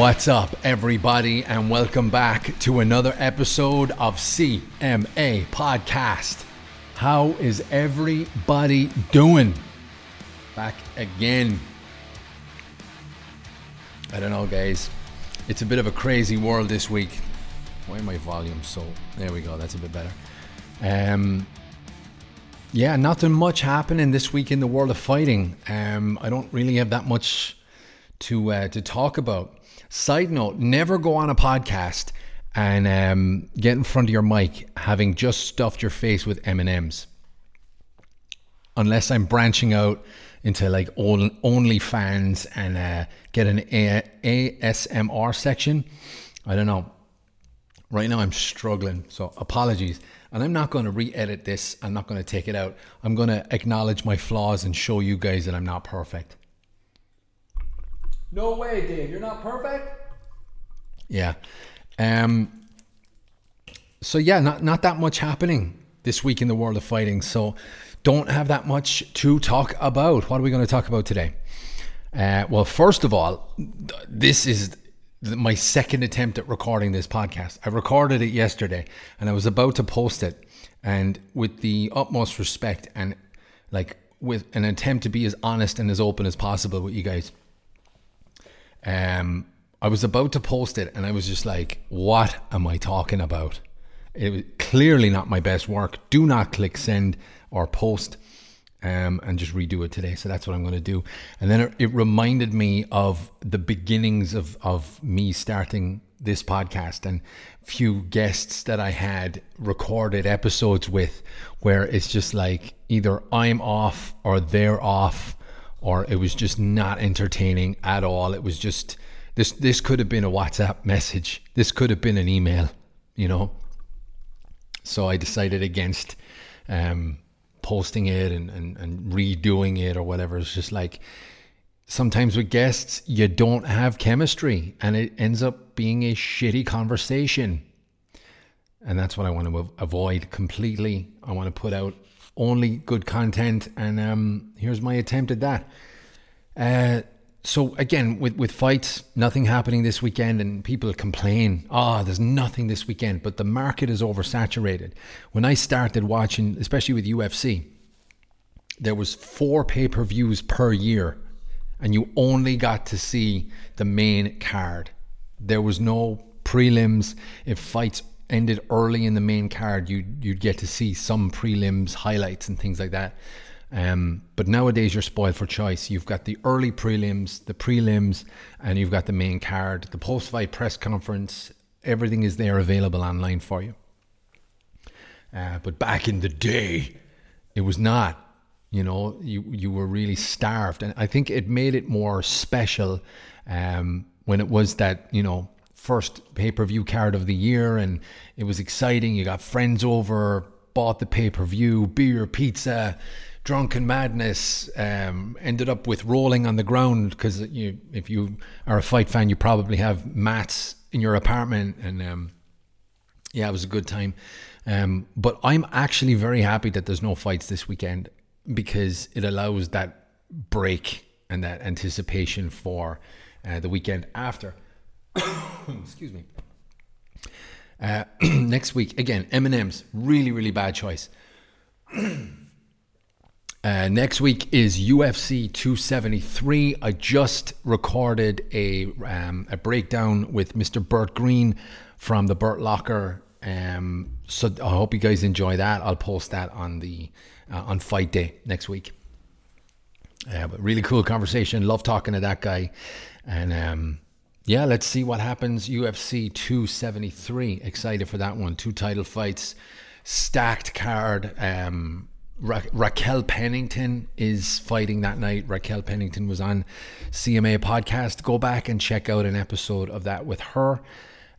What's up, everybody, and welcome back to another episode of CMA Podcast. How is everybody doing? Back again. I don't know, guys. It's a bit of a crazy world this week. Why my volume so? There we go. That's a bit better. Um, yeah, nothing much happening this week in the world of fighting. Um, I don't really have that much to uh, to talk about. Side note: Never go on a podcast and um, get in front of your mic having just stuffed your face with M and M's. Unless I'm branching out into like OnlyFans and uh, get an A- ASMR section. I don't know. Right now I'm struggling, so apologies. And I'm not going to re-edit this. I'm not going to take it out. I'm going to acknowledge my flaws and show you guys that I'm not perfect. No way, Dave. You're not perfect. Yeah. Um. So yeah, not not that much happening this week in the world of fighting. So don't have that much to talk about. What are we going to talk about today? Uh, well, first of all, this is my second attempt at recording this podcast. I recorded it yesterday and I was about to post it. And with the utmost respect and like with an attempt to be as honest and as open as possible with you guys, um, I was about to post it and I was just like, what am I talking about? It was clearly not my best work. Do not click send or post um, and just redo it today. So that's what I'm going to do. And then it, it reminded me of the beginnings of, of me starting this podcast and few guests that I had recorded episodes with where it's just like either I'm off or they're off or it was just not entertaining at all. It was just this this could have been a WhatsApp message. This could have been an email, you know. So I decided against um, posting it and, and, and redoing it or whatever. It's just like sometimes with guests, you don't have chemistry and it ends up being a shitty conversation. And that's what I want to avoid completely. I want to put out only good content. And um, here's my attempt at that. Uh, so again, with, with fights, nothing happening this weekend, and people complain, oh, there's nothing this weekend, but the market is oversaturated. When I started watching, especially with UFC, there was four pay-per-views per year, and you only got to see the main card. There was no prelims. If fights ended early in the main card, you you'd get to see some prelims, highlights, and things like that. Um, but nowadays you're spoiled for choice. You've got the early prelims, the prelims, and you've got the main card, the post-fight press conference. Everything is there available online for you. Uh, but back in the day, it was not. You know, you you were really starved, and I think it made it more special um, when it was that you know first pay-per-view card of the year, and it was exciting. You got friends over, bought the pay-per-view, beer, pizza drunken madness um, ended up with rolling on the ground because you, if you are a fight fan, you probably have mats in your apartment, and um, yeah, it was a good time. Um, but I'm actually very happy that there's no fights this weekend because it allows that break and that anticipation for uh, the weekend after. Excuse me. Uh, next week again, M and M's. Really, really bad choice. Uh, next week is UFC 273. I just recorded a um, a breakdown with Mr. Burt Green from the Burt Locker. Um, so I hope you guys enjoy that. I'll post that on the uh, on Fight Day next week. Uh, but really cool conversation. Love talking to that guy, and um, yeah, let's see what happens. UFC 273. Excited for that one. Two title fights, stacked card. Um, Ra- Raquel Pennington is fighting that night. Raquel Pennington was on CMA podcast. Go back and check out an episode of that with her.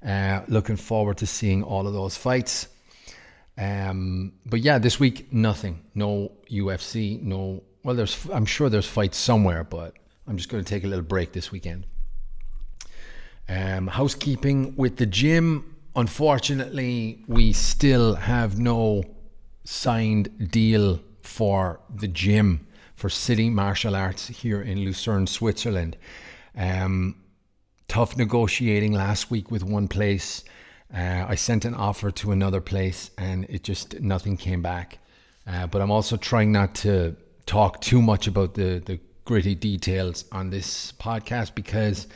Uh, looking forward to seeing all of those fights. Um, but yeah, this week nothing. No UFC. No. Well, there's. I'm sure there's fights somewhere, but I'm just going to take a little break this weekend. Um, housekeeping with the gym. Unfortunately, we still have no signed deal for the gym for City Martial Arts here in Lucerne, Switzerland. Um, tough negotiating last week with one place. Uh, I sent an offer to another place and it just nothing came back. Uh, but I'm also trying not to talk too much about the, the gritty details on this podcast because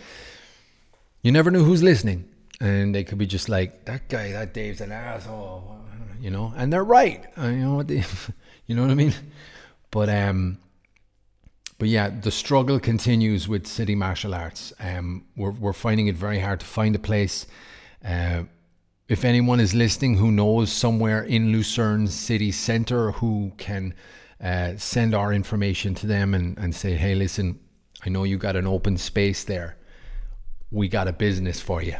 you never know who's listening. And they could be just like, that guy, that Dave's an asshole, you know, and they're right. Uh, you know what they, you know what I mean? But, um, but yeah, the struggle continues with City Martial Arts. Um, we're, we're finding it very hard to find a place. Uh, if anyone is listening who knows somewhere in Lucerne city centre who can uh, send our information to them and, and say, hey, listen, I know you got an open space there. We got a business for you.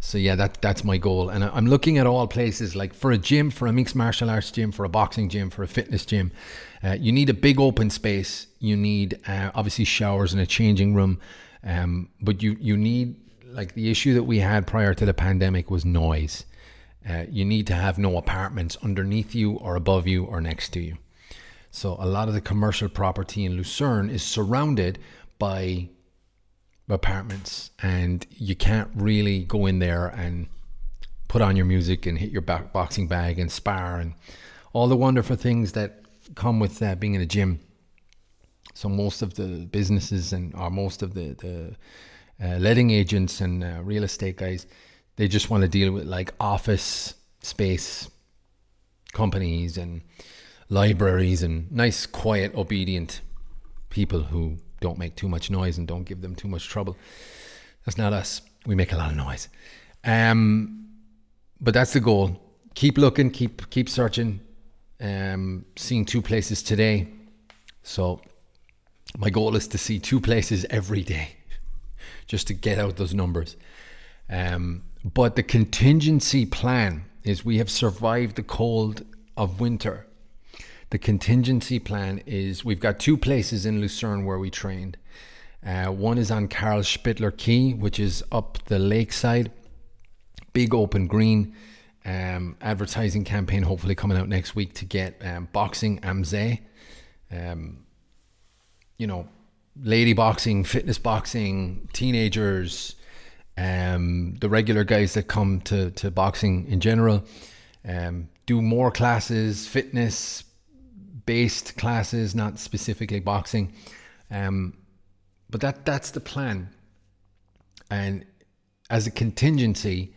So yeah, that that's my goal, and I'm looking at all places like for a gym, for a mixed martial arts gym, for a boxing gym, for a fitness gym. Uh, you need a big open space. You need uh, obviously showers and a changing room, um, but you you need like the issue that we had prior to the pandemic was noise. Uh, you need to have no apartments underneath you or above you or next to you. So a lot of the commercial property in Lucerne is surrounded by apartments, and you can't really go in there and put on your music and hit your back boxing bag and spar and all the wonderful things that come with uh, being in a gym. So most of the businesses and or most of the the uh, letting agents and uh, real estate guys, they just want to deal with like office space companies and libraries and nice, quiet, obedient people who don't make too much noise and don't give them too much trouble. That's not us. We make a lot of noise. Um, but that's the goal. Keep looking, keep keep searching. Um, seeing two places today. So my goal is to see two places every day, just to get out those numbers. Um, but the contingency plan is we have survived the cold of winter the contingency plan is we've got two places in Lucerne where we trained. Uh, one is on Karl Spittler Key, which is up the lakeside, big open green. Um, advertising campaign hopefully coming out next week to get um, boxing AMZE. Um, you know, lady boxing, fitness boxing, teenagers, um, the regular guys that come to, to boxing in general. Um, do more classes, fitness, based classes, not specifically boxing. Um, but that that's the plan. And as a contingency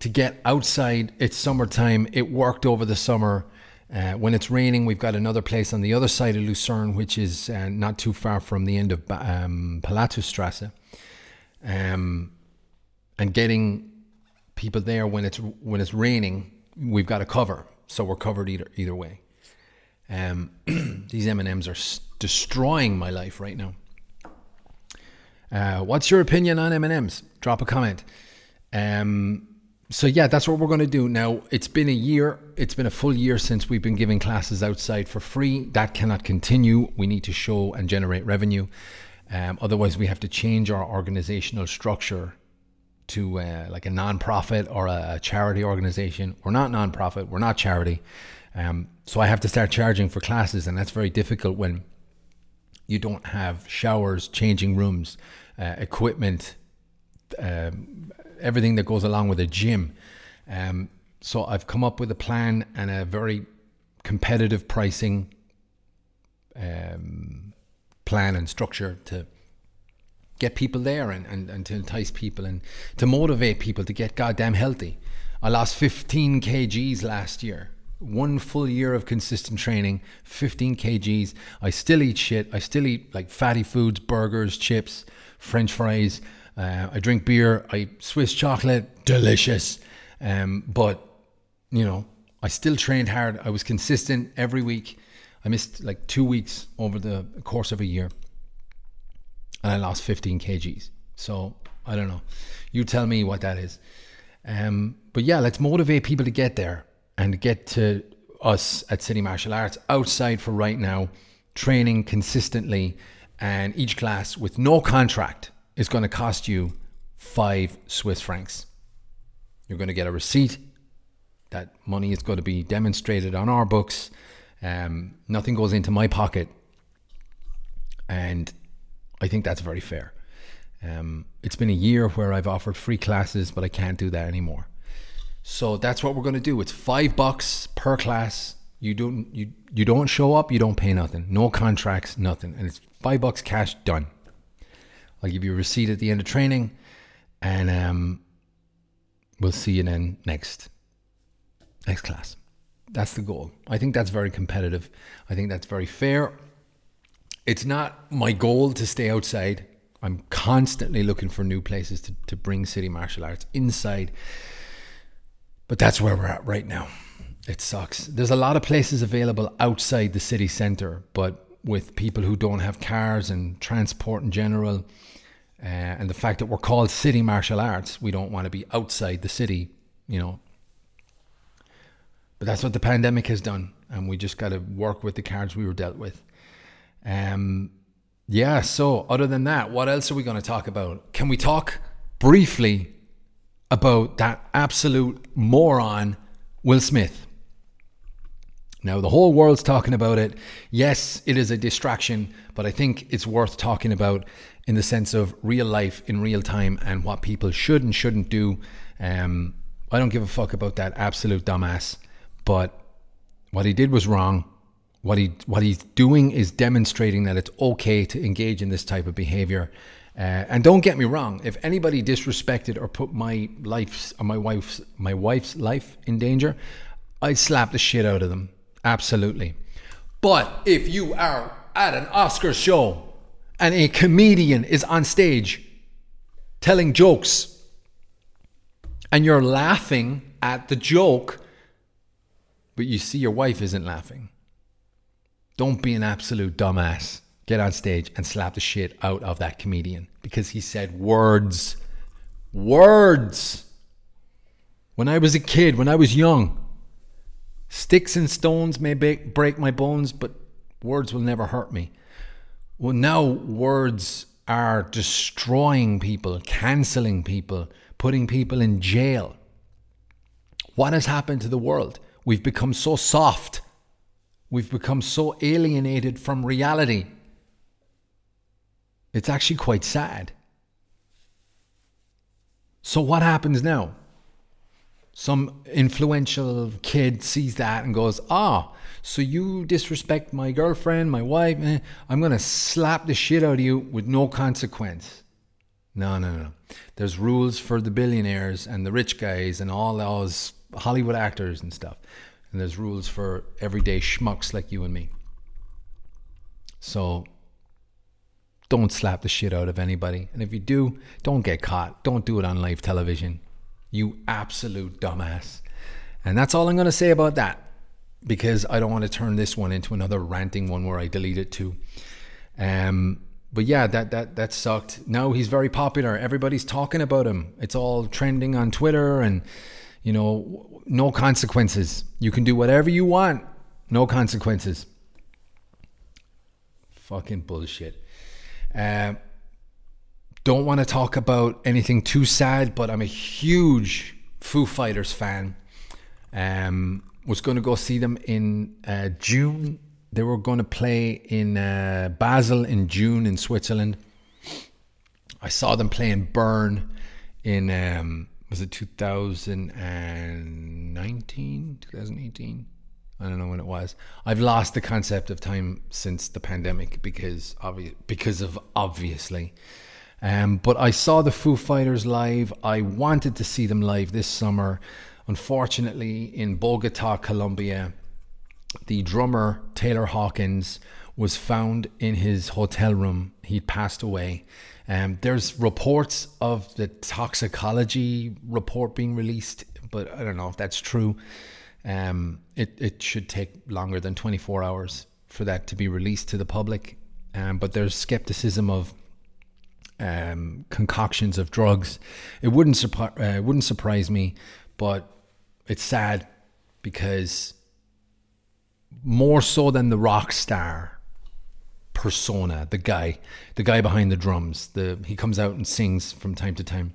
to get outside, it's summertime. It worked over the summer. Uh, when it's raining, we've got another place on the other side of Lucerne, which is uh, not too far from the end of um, Pilatusstrasse. Um, and getting people there when it's when it's raining, we've got a cover, so we're covered either either way. Um, these M and M's are destroying my life right now. Uh, what's your opinion on M and M's? Drop a comment. Um, so yeah, that's what we're going to do now. It's been a year. It's been a full year since we've been giving classes outside for free. That cannot continue. We need to show and generate revenue. Um, otherwise, we have to change our organizational structure to uh, like a non-profit or a charity organization. We're not non-profit. We're not charity. Um, so I have to start charging for classes, and that's very difficult when you don't have showers, changing rooms, uh, equipment, um, everything that goes along with a gym. Um, so I've come up with a plan and a very competitive pricing um, plan and structure to get people there and, and, and to entice people and to motivate people to get goddamn healthy. I lost 15 kgs last year one full year of consistent training, 15 kgs. I still eat shit. I still eat like fatty foods, burgers, chips, french fries. Uh, I drink beer. I Swiss chocolate, delicious. Um, but, you know, I still trained hard. I was consistent every week. I missed like two weeks over the course of a year. And I lost 15 kgs. So I don't know. You tell me what that is. Um, but yeah, let's motivate people to get there and get to us at City Martial Arts outside for right now, training consistently, and each class with no contract is going to cost you five Swiss francs. You're going to get a receipt. That money is going to be demonstrated on our books. Um, nothing goes into my pocket. And I think that's very fair. Um, it's been a year where I've offered free classes, but I can't do that anymore. So that's what we're going to do. It's five bucks per class. You don't you you don't show up, you don't pay nothing. No contracts, nothing, and it's five bucks cash done. I'll give you a receipt at the end of training, and um, we'll see you then next next class. That's the goal. I think that's very competitive. I think that's very fair. It's not my goal to stay outside. I'm constantly looking for new places to, to bring city martial arts inside. But that's where we're at right now. It sucks. There's a lot of places available outside the city centre, but with people who don't have cars and transport in general, uh, and the fact that we're called city martial arts, we don't want to be outside the city, you know. But that's what the pandemic has done, and we just got to work with the cards we were dealt with. Um, yeah. So, other than that, what else are we going to talk about? Can we talk briefly about that absolute moron, Will Smith? Now, the whole world's talking about it. Yes, it is a distraction, but I think it's worth talking about in the sense of real life in real time and what people should and shouldn't do. Um, I don't give a fuck about that absolute dumbass, but what he did was wrong. What he what he's doing is demonstrating that it's okay to engage in this type of behavior. Uh, and don't get me wrong, if anybody disrespected or put my life's or my wife's my wife's life in danger, I'd slap the shit out of them. Absolutely. But if you are at an Oscar show and a comedian is on stage telling jokes and you're laughing at the joke, but you see your wife isn't laughing, don't be an absolute dumbass. Get on stage and slap the shit out of that comedian because he said words. Words. When I was a kid, when I was young, Sticks and stones may break my bones, but words will never hurt me. Well, now words are destroying people, canceling people, putting people in jail. What has happened to the world? We've become so soft. We've become so alienated from reality. It's actually quite sad. So, what happens now? some influential kid sees that and goes, Ah, so you disrespect my girlfriend, my wife, eh, I'm going to slap the shit out of you with no consequence. No, no, no. There's rules for the billionaires and the rich guys and all those Hollywood actors and stuff. And there's rules for everyday schmucks like you and me. So don't slap the shit out of anybody. And if you do, don't get caught. Don't do it on live television. You absolute dumbass. And that's all I'm going to say about that because I don't want to turn this one into another ranting one where I delete it too. Um, but yeah, that that that sucked. Now he's very popular. Everybody's talking about him. It's all trending on Twitter, and you know, no consequences. You can do whatever you want. No consequences. Fucking bullshit. Uh, don't want to talk about anything too sad, but I'm a huge Foo Fighters fan. Um, was going to go see them in uh, June. They were going to play in uh, Basel in June in Switzerland. I saw them play in Bern in um, was it 2019, 2018? I don't know when it was. I've lost the concept of time since the pandemic because obvi- because of obviously um, but I saw the Foo Fighters live. I wanted to see them live this summer. Unfortunately, in Bogota, Colombia, the drummer Taylor Hawkins was found in his hotel room. He'd passed away. Um, there's reports of the toxicology report being released, but I don't know if that's true. Um, it, it should take longer than 24 hours for that to be released to the public. Um, but there's skepticism of um, concoctions of drugs. It wouldn't surpri- uh, wouldn't surprise me, but it's sad because more so than the rock star persona, the guy, the guy behind the drums, the he comes out and sings from time to time.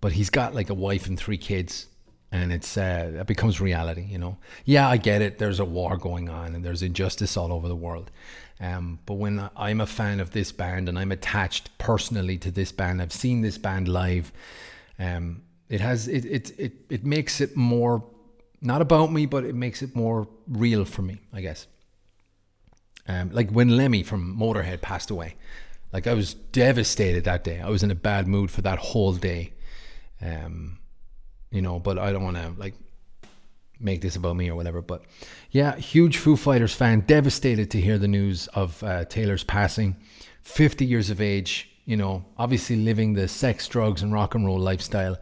But he's got like a wife and three kids, and it's uh, it becomes reality. You know, yeah, I get it. There's a war going on, and there's injustice all over the world. Um, but when I'm a fan of this band and I'm attached personally to this band, I've seen this band live. Um, it has it, it it it makes it more not about me, but it makes it more real for me, I guess. Um, like when Lemmy from Motorhead passed away, like I was devastated that day. I was in a bad mood for that whole day. Um, you know, but I don't want to like make this about me or whatever. But yeah, huge Foo Fighters fan, devastated to hear the news of uh, Taylor's passing. 50 years of age, you know, obviously living the sex, drugs, and rock and roll lifestyle.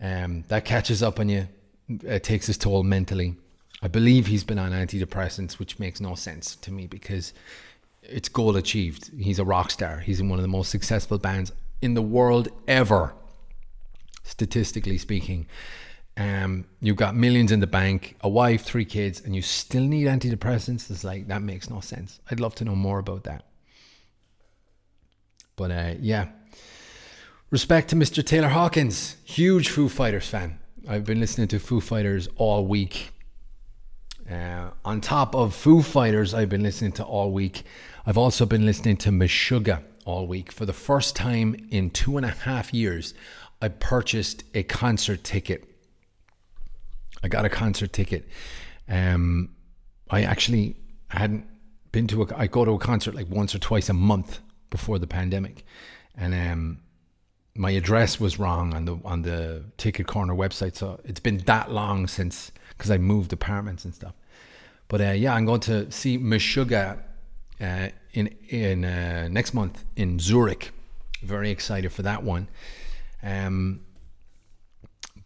Um, that catches up on you, it takes its toll mentally. I believe he's been on antidepressants, which makes no sense to me because it's goal achieved. He's a rock star. He's in one of the most successful bands in the world ever, statistically speaking. Um, you've got millions in the bank, a wife, three kids, and you still need antidepressants. It's like that makes no sense. I'd love to know more about that. But uh, yeah, respect to Mr. Taylor Hawkins, huge Foo Fighters fan. I've been listening to Foo Fighters all week. Uh, on top of Foo Fighters, I've been listening to all week. I've also been listening to Meshuggah all week. For the first time in two and a half years, I purchased a concert ticket. I got a concert ticket. Um, I actually hadn't been to a. I go to a concert like once or twice a month before the pandemic, and um, my address was wrong on the on the Ticket Corner website. So it's been that long since because I moved apartments and stuff. But uh, yeah, I'm going to see Meshuggah uh, in in uh, next month in Zurich. Very excited for that one. Um,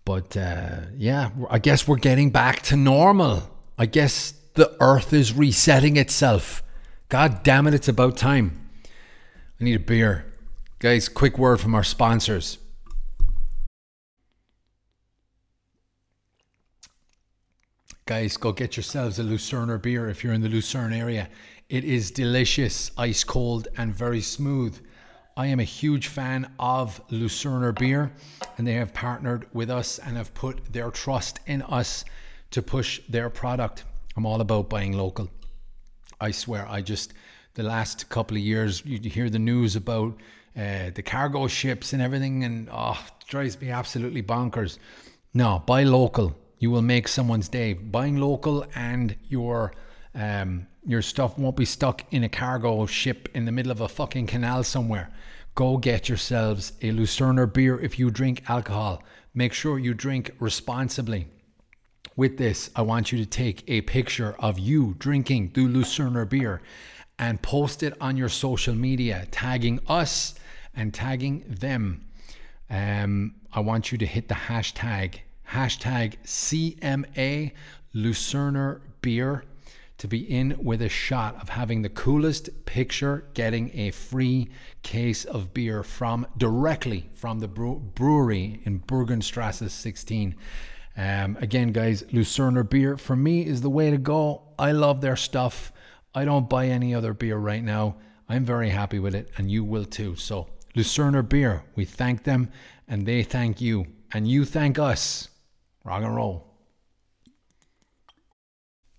but uh, yeah, I guess we're getting back to normal. I guess the Earth is resetting itself. God damn it, it's about time. I need a beer. Guys, quick word from our sponsors. Guys, go get yourselves a Lucerner beer if you're in the Lucerne area. It is delicious, ice cold, and very smooth. I am a huge fan of Lucerner beer, and they have partnered with us and have put their trust in us to push their product. I'm all about buying local. I swear, I just, the last couple of years, you hear the news about uh, the cargo ships and everything, and oh, drives me absolutely bonkers. No, buy local you will make someone's day. Buying local and your um, your stuff won't be stuck in a cargo ship in the middle of a fucking canal somewhere. Go get yourselves a Lucerner beer if you drink alcohol. Make sure you drink responsibly. With this, I want you to take a picture of you drinking the Lucerner beer and post it on your social media, tagging us and tagging them. Um, I want you to hit the hashtag hashtag CMA Lucerner Beer to be in with a shot of having the coolest picture getting a free case of beer from directly from the brewery in Bergenstrasse 16. Um, again, guys, Lucerner beer for me is the way to go. I love their stuff. I don't buy any other beer right now. I'm very happy with it, and you will too. So, Lucerner beer, we thank them, and they thank you, and you thank us. Rock and roll.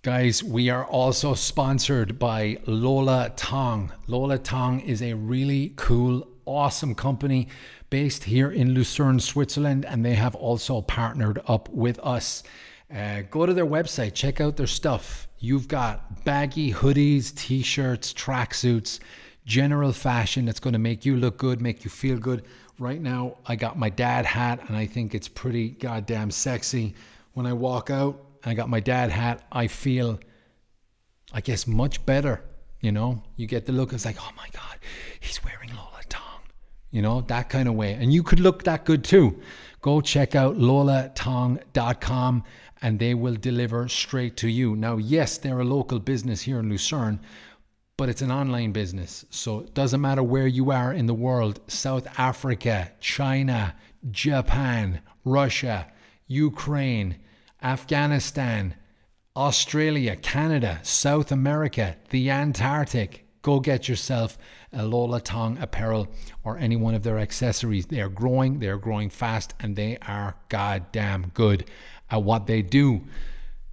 Guys, we are also sponsored by Lola Tong. Lola Tong is a really cool, awesome company based here in Lucerne, Switzerland, and they have also partnered up with us. Uh, go to their website, check out their stuff. You've got baggy hoodies, t shirts, tracksuits, general fashion that's going to make you look good, make you feel good. Right now, I got my dad hat, and I think it's pretty goddamn sexy. When I walk out, I got my dad hat. I feel, I guess, much better. You know, you get the look. It's like, oh my god, he's wearing Lola Tong. You know, that kind of way, and you could look that good too. Go check out lolatong.com and they will deliver straight to you. Now, yes, they're a local business here in Lucerne, but it's an online business. So it doesn't matter where you are in the world South Africa, China, Japan, Russia, Ukraine, Afghanistan, Australia, Canada, South America, the Antarctic. Go get yourself a Lola Tong apparel or any one of their accessories. They are growing, they are growing fast, and they are goddamn good. at what they do.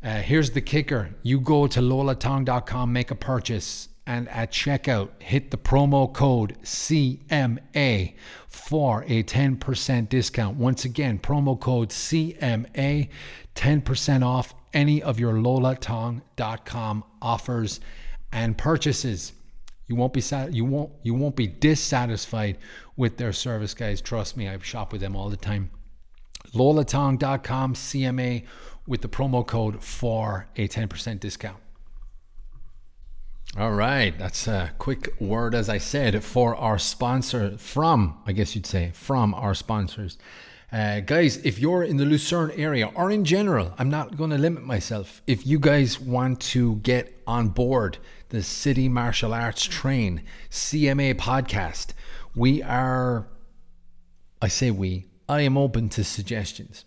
Uh, here's the kicker you go to lolatong.com, make a purchase, and at checkout, hit the promo code CMA for a 10% discount. Once again, promo code CMA, 10% off any of your lolatong.com offers and purchases. You won't be you won't you won't be dissatisfied with their service, guys. Trust me, I shop with them all the time. Lolatong.com CMA with the promo code for a 10% discount. All right, that's a quick word, as I said, for our sponsor from, I guess you'd say, from our sponsors. Uh, guys, if you're in the Lucerne area or in general, I'm not going to limit myself. If you guys want to get on board the City Martial Arts Train CMA podcast, we are, I say we, I am open to suggestions.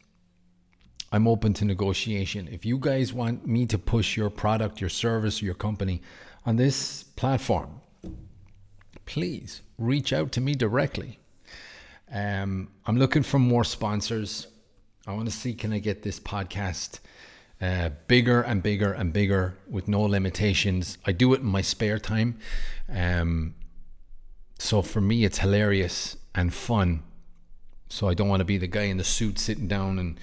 I'm open to negotiation. If you guys want me to push your product, your service, your company on this platform, please reach out to me directly. Um, I'm looking for more sponsors. I want to see can I get this podcast uh, bigger and bigger and bigger with no limitations. I do it in my spare time. Um, so for me, it's hilarious and fun. So I don't want to be the guy in the suit sitting down and,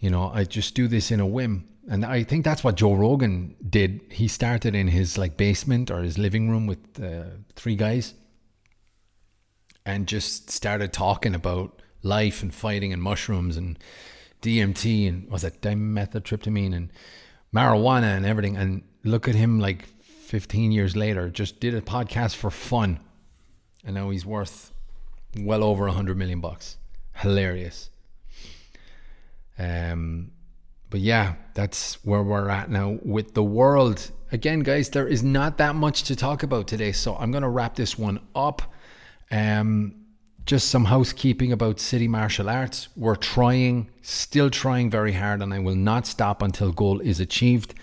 you know, I just do this in a whim. And I think that's what Joe Rogan did. He started in his like basement or his living room with uh, three guys and just started talking about life and fighting and mushrooms and DMT and was it dimethyltryptamine and marijuana and everything. And look at him like 15 years later, just did a podcast for fun. And now he's worth well over a hundred million bucks. Hilarious. Um, but yeah, that's where we're at now with the world. Again, guys, there is not that much to talk about today, so I'm going to wrap this one up. Um, just some housekeeping about City Martial Arts. We're trying, still trying very hard, and I will not stop until goal is achieved.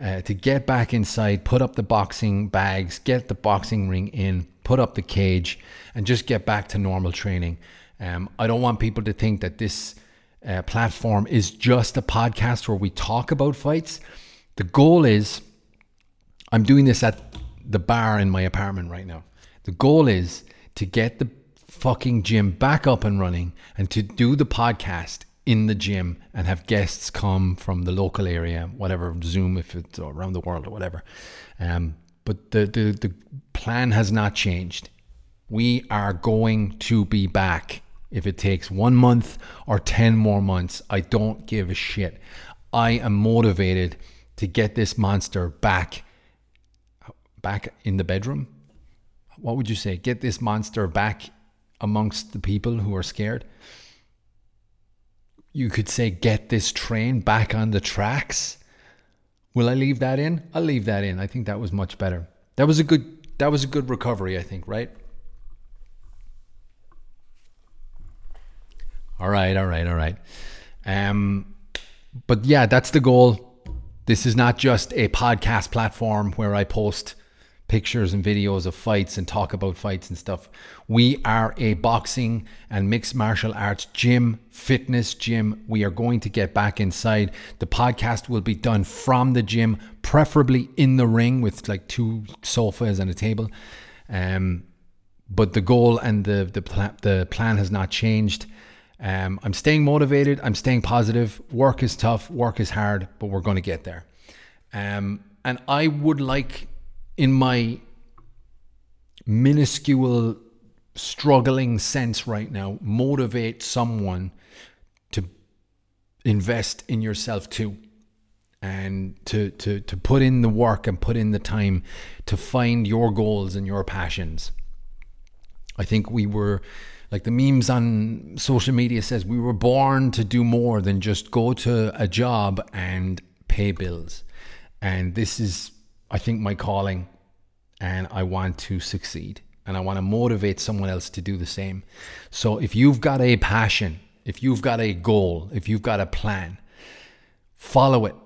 Uh, to get back inside, put up the boxing bags, get the boxing ring in, put up the cage, and just get back to normal training. Um, I don't want people to think that this uh, platform is just a podcast where we talk about fights. The goal is, I'm doing this at the bar in my apartment right now. The goal is to get the fucking gym back up and running and to do the podcast in the gym and have guests come from the local area, whatever Zoom if it's around the world or whatever. Um, but the, the the plan has not changed. We are going to be back. If it takes one month or ten more months, I don't give a shit. I am motivated to get this monster back back in the bedroom what would you say? Get this monster back amongst the people who are scared. You could say, get this train back on the tracks. Will I leave that in? I'll leave that in. I think that was much better. That was a good that was a good recovery, I think, right? All right, all right, all right. Um, but yeah, that's the goal. This is not just a podcast platform where I post pictures and videos of fights and talk about fights and stuff. We are a boxing and mixed martial arts gym, fitness gym. We are going to get back inside. The podcast will be done from the gym, preferably in the ring with like two sofas and a table. Um, but the goal and the the, pl- the plan has not changed. Um, I'm staying motivated. I'm staying positive. Work is tough. Work is hard, but we're going to get there. Um, and I would like in my minuscule struggling sense right now motivate someone to invest in yourself too and to, to, to put in the work and put in the time to find your goals and your passions. I think we were, like the memes on social media says, we were born to do more than just go to a job and pay bills. And this is I think, my calling and I want to succeed and I want to motivate someone else to do the same. So if you've got a passion, if you've got a goal, if you've got a plan, follow it.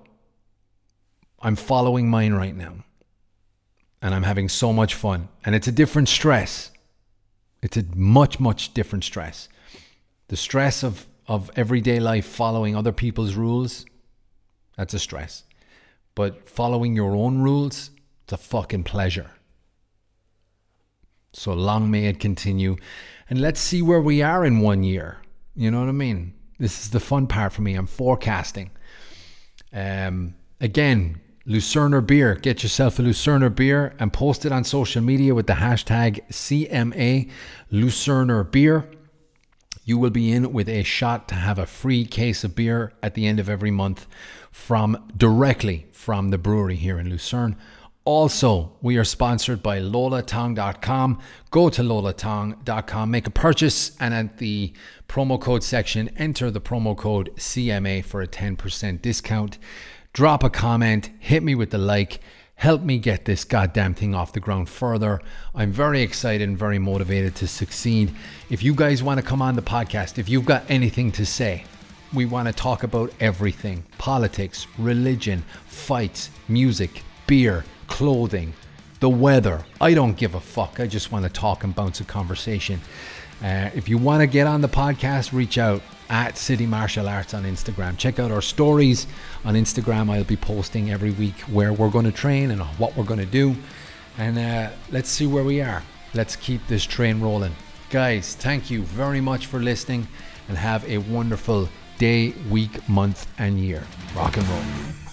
I'm following mine right now. And I'm having so much fun. And it's a different stress. It's a much, much different stress. The stress of of everyday life following other people's rules, that's a stress. But following your own rules, it's a fucking pleasure. So long may it continue. And let's see where we are in one year. You know what I mean? This is the fun part for me. I'm forecasting. Um, again, Lucerner beer. Get yourself a Lucerner beer and post it on social media with the hashtag CMA Lucerner beer. You will be in with a shot to have a free case of beer at the end of every month from directly from the brewery here in Lucerne. Also, we are sponsored by lolatong.com. Go to lolatong.com, make a purchase, and at the promo code section, enter the promo code CMA for a 10% discount. Drop a comment, hit me with the like, help me get this goddamn thing off the ground further. I'm very excited and very motivated to succeed. If you guys want to come on the podcast, if you've got anything to say, we want to talk about everything politics, religion, fights, music, beer clothing, the weather. I don't give a fuck. I just want to talk and bounce a conversation. Uh, if you want to get on the podcast, reach out at City Martial Arts on Instagram. Check out our stories on Instagram. I'll be posting every week where we're going to train and what we're going to do. And uh, let's see where we are. Let's keep this train rolling. Guys, thank you very much for listening and have a wonderful day, week, month, and year. Rock and roll.